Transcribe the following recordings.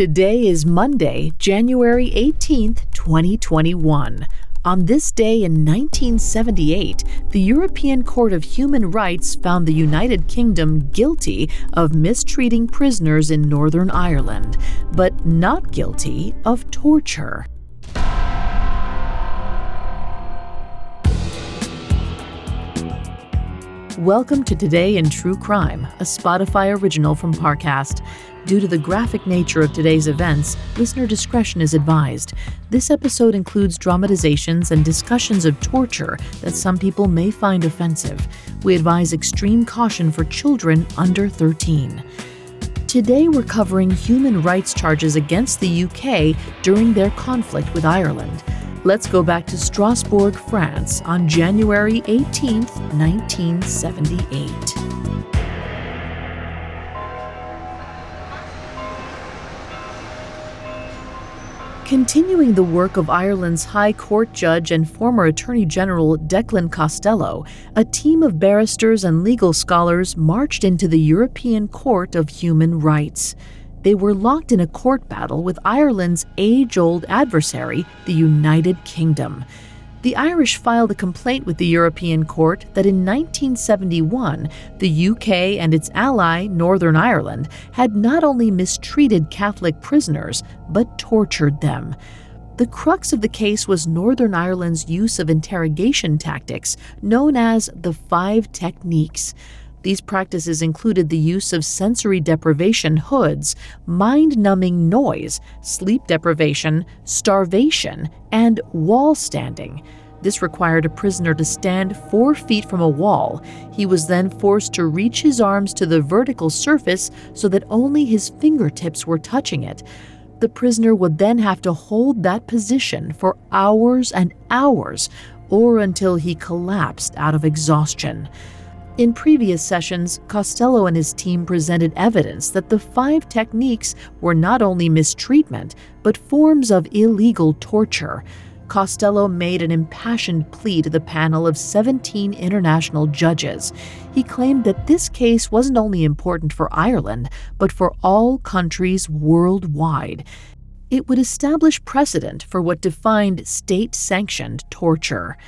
Today is Monday, January 18th, 2021. On this day in 1978, the European Court of Human Rights found the United Kingdom guilty of mistreating prisoners in Northern Ireland, but not guilty of torture. Welcome to Today in True Crime, a Spotify original from Parcast. Due to the graphic nature of today's events, listener discretion is advised. This episode includes dramatizations and discussions of torture that some people may find offensive. We advise extreme caution for children under 13. Today, we're covering human rights charges against the UK during their conflict with Ireland. Let's go back to Strasbourg, France on January 18, 1978. Continuing the work of Ireland's High Court judge and former Attorney General Declan Costello, a team of barristers and legal scholars marched into the European Court of Human Rights. They were locked in a court battle with Ireland's age old adversary, the United Kingdom. The Irish filed a complaint with the European Court that in 1971, the UK and its ally, Northern Ireland, had not only mistreated Catholic prisoners, but tortured them. The crux of the case was Northern Ireland's use of interrogation tactics known as the Five Techniques. These practices included the use of sensory deprivation hoods, mind numbing noise, sleep deprivation, starvation, and wall standing. This required a prisoner to stand four feet from a wall. He was then forced to reach his arms to the vertical surface so that only his fingertips were touching it. The prisoner would then have to hold that position for hours and hours, or until he collapsed out of exhaustion. In previous sessions, Costello and his team presented evidence that the five techniques were not only mistreatment, but forms of illegal torture. Costello made an impassioned plea to the panel of 17 international judges. He claimed that this case wasn't only important for Ireland, but for all countries worldwide. It would establish precedent for what defined state sanctioned torture.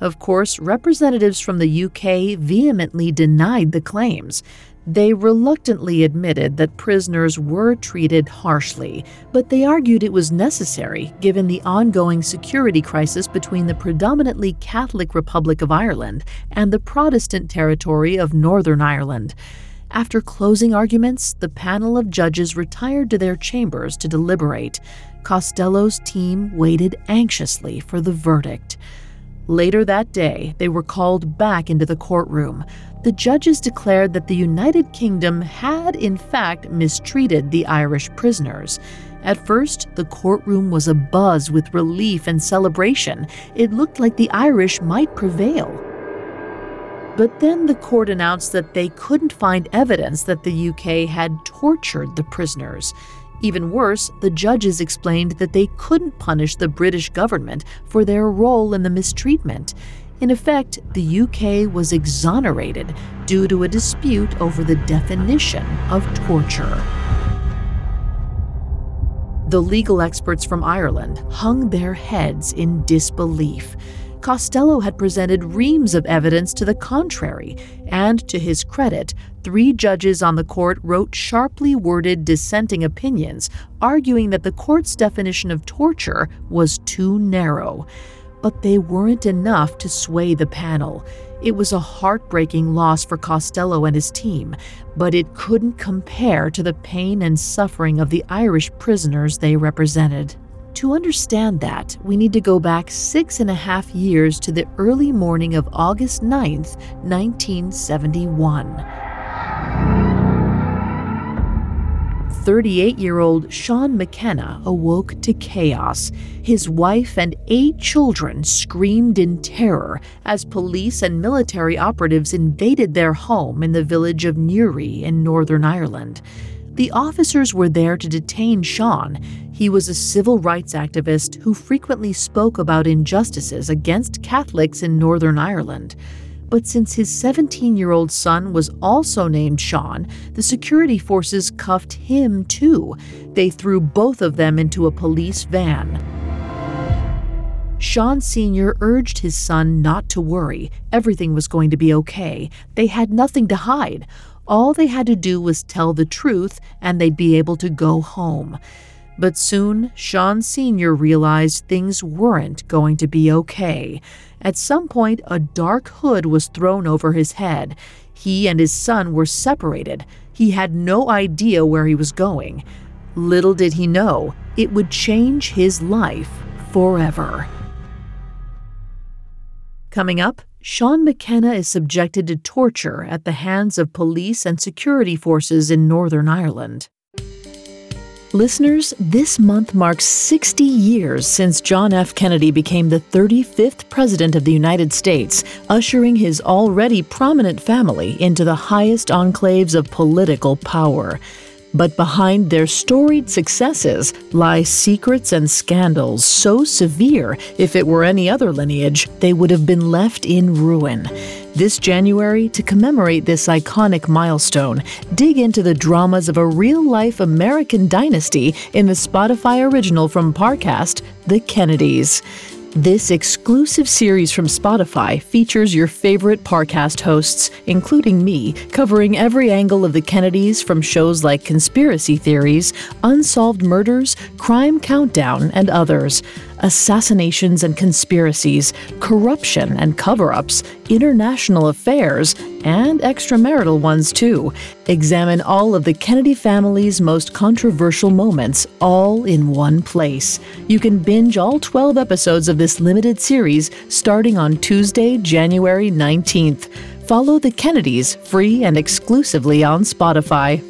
Of course, representatives from the UK vehemently denied the claims. They reluctantly admitted that prisoners were treated harshly, but they argued it was necessary given the ongoing security crisis between the predominantly Catholic Republic of Ireland and the Protestant territory of Northern Ireland. After closing arguments, the panel of judges retired to their chambers to deliberate. Costello's team waited anxiously for the verdict. Later that day, they were called back into the courtroom. The judges declared that the United Kingdom had, in fact, mistreated the Irish prisoners. At first, the courtroom was abuzz with relief and celebration. It looked like the Irish might prevail. But then the court announced that they couldn't find evidence that the UK had tortured the prisoners. Even worse, the judges explained that they couldn't punish the British government for their role in the mistreatment. In effect, the UK was exonerated due to a dispute over the definition of torture. The legal experts from Ireland hung their heads in disbelief. Costello had presented reams of evidence to the contrary, and to his credit, three judges on the court wrote sharply worded dissenting opinions, arguing that the court's definition of torture was too narrow. But they weren't enough to sway the panel. It was a heartbreaking loss for Costello and his team, but it couldn't compare to the pain and suffering of the Irish prisoners they represented. To understand that, we need to go back six and a half years to the early morning of August 9th, 1971. 38 year old Sean McKenna awoke to chaos. His wife and eight children screamed in terror as police and military operatives invaded their home in the village of Newry in Northern Ireland. The officers were there to detain Sean. He was a civil rights activist who frequently spoke about injustices against Catholics in Northern Ireland. But since his 17 year old son was also named Sean, the security forces cuffed him too. They threw both of them into a police van. Sean Sr. urged his son not to worry. Everything was going to be okay. They had nothing to hide. All they had to do was tell the truth, and they'd be able to go home. But soon, Sean Sr. realized things weren't going to be okay. At some point, a dark hood was thrown over his head. He and his son were separated. He had no idea where he was going. Little did he know, it would change his life forever. Coming up, Sean McKenna is subjected to torture at the hands of police and security forces in Northern Ireland. Listeners, this month marks 60 years since John F. Kennedy became the 35th President of the United States, ushering his already prominent family into the highest enclaves of political power. But behind their storied successes lie secrets and scandals so severe, if it were any other lineage, they would have been left in ruin. This January, to commemorate this iconic milestone, dig into the dramas of a real life American dynasty in the Spotify original from Parcast, The Kennedys. This exclusive series from Spotify features your favorite Parcast hosts, including me, covering every angle of the Kennedys from shows like Conspiracy Theories, Unsolved Murders, Crime Countdown, and others assassinations and conspiracies, corruption and cover ups, international affairs, and extramarital ones too. Examine all of the Kennedy family's most controversial moments, all in one place. You can binge all 12 episodes of this limited series starting on Tuesday, January 19th. Follow the Kennedys free and exclusively on Spotify.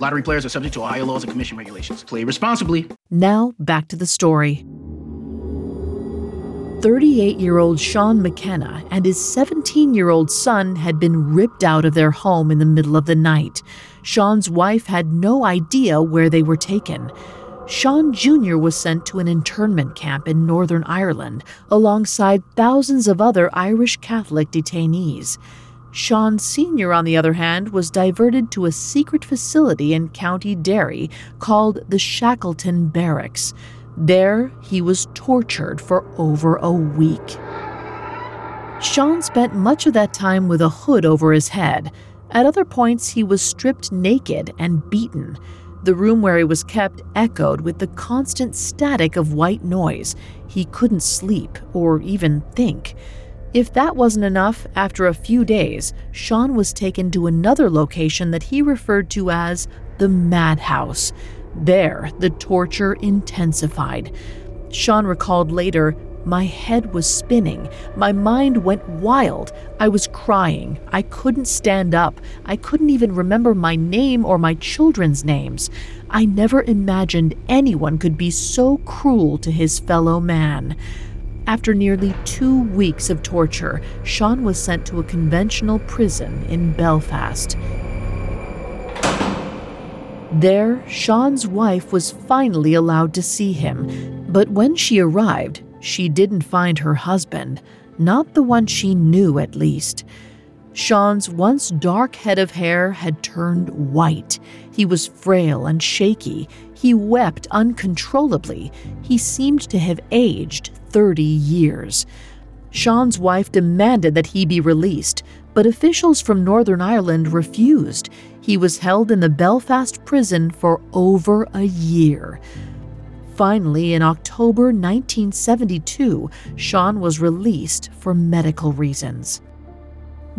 Lottery players are subject to Ohio laws and commission regulations. Play responsibly. Now, back to the story. 38 year old Sean McKenna and his 17 year old son had been ripped out of their home in the middle of the night. Sean's wife had no idea where they were taken. Sean Jr. was sent to an internment camp in Northern Ireland alongside thousands of other Irish Catholic detainees. Sean Sr., on the other hand, was diverted to a secret facility in County Derry called the Shackleton Barracks. There, he was tortured for over a week. Sean spent much of that time with a hood over his head. At other points, he was stripped naked and beaten. The room where he was kept echoed with the constant static of white noise. He couldn't sleep or even think. If that wasn't enough, after a few days, Sean was taken to another location that he referred to as the madhouse. There, the torture intensified. Sean recalled later, my head was spinning. My mind went wild. I was crying. I couldn't stand up. I couldn't even remember my name or my children's names. I never imagined anyone could be so cruel to his fellow man. After nearly two weeks of torture, Sean was sent to a conventional prison in Belfast. There, Sean's wife was finally allowed to see him, but when she arrived, she didn't find her husband, not the one she knew at least. Sean's once dark head of hair had turned white. He was frail and shaky. He wept uncontrollably. He seemed to have aged 30 years. Sean's wife demanded that he be released, but officials from Northern Ireland refused. He was held in the Belfast prison for over a year. Finally, in October 1972, Sean was released for medical reasons.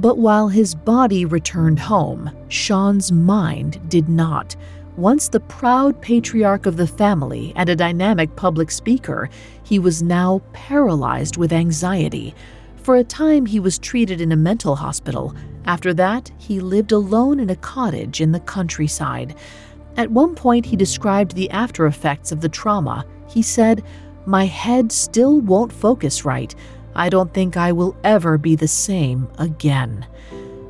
But while his body returned home, Sean's mind did not. Once the proud patriarch of the family and a dynamic public speaker, he was now paralyzed with anxiety. For a time, he was treated in a mental hospital. After that, he lived alone in a cottage in the countryside. At one point, he described the after effects of the trauma. He said, My head still won't focus right. I don't think I will ever be the same again.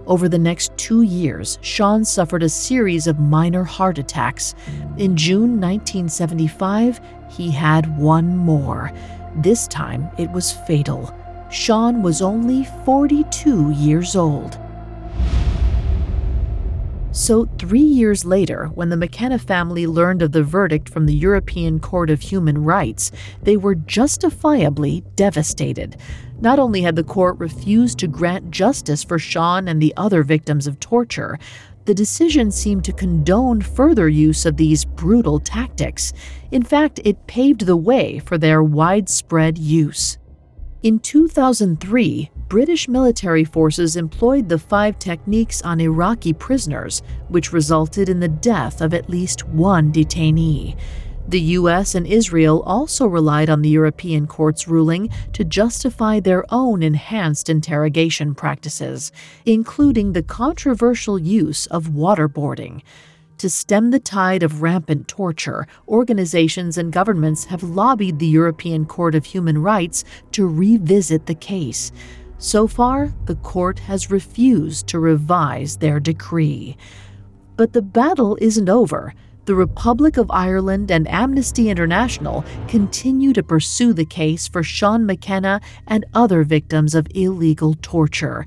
Over the next two years, Sean suffered a series of minor heart attacks. In June 1975, he had one more. This time, it was fatal. Sean was only 42 years old. So, three years later, when the McKenna family learned of the verdict from the European Court of Human Rights, they were justifiably devastated. Not only had the court refused to grant justice for Sean and the other victims of torture, the decision seemed to condone further use of these brutal tactics. In fact, it paved the way for their widespread use. In 2003, British military forces employed the five techniques on Iraqi prisoners, which resulted in the death of at least one detainee. The US and Israel also relied on the European court's ruling to justify their own enhanced interrogation practices, including the controversial use of waterboarding. To stem the tide of rampant torture, organizations and governments have lobbied the European Court of Human Rights to revisit the case. So far, the court has refused to revise their decree. But the battle isn't over. The Republic of Ireland and Amnesty International continue to pursue the case for Sean McKenna and other victims of illegal torture.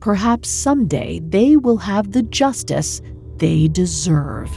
Perhaps someday they will have the justice they deserve.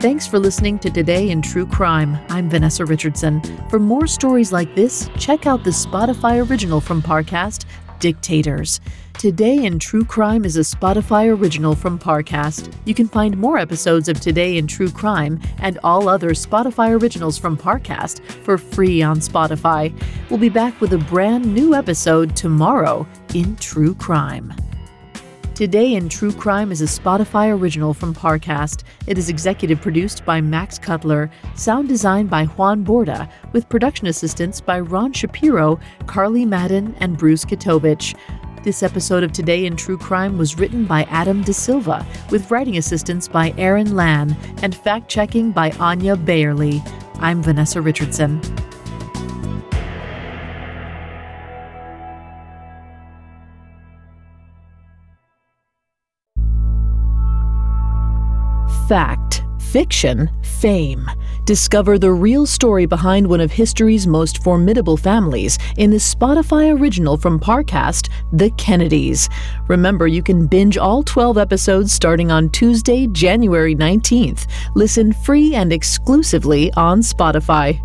Thanks for listening to Today in True Crime. I'm Vanessa Richardson. For more stories like this, check out the Spotify original from Parcast, Dictators. Today in True Crime is a Spotify original from Parcast. You can find more episodes of Today in True Crime and all other Spotify originals from Parcast for free on Spotify. We'll be back with a brand new episode tomorrow in True Crime. Today in True Crime is a Spotify original from Parcast. It is executive produced by Max Cutler, sound designed by Juan Borda, with production assistance by Ron Shapiro, Carly Madden, and Bruce Katovich. This episode of Today in True Crime was written by Adam De Silva, with writing assistance by Aaron Lan and fact checking by Anya Bayerly. I'm Vanessa Richardson. Fact, fiction, fame. Discover the real story behind one of history's most formidable families in the Spotify original from Parcast, The Kennedys. Remember, you can binge all 12 episodes starting on Tuesday, January 19th. Listen free and exclusively on Spotify.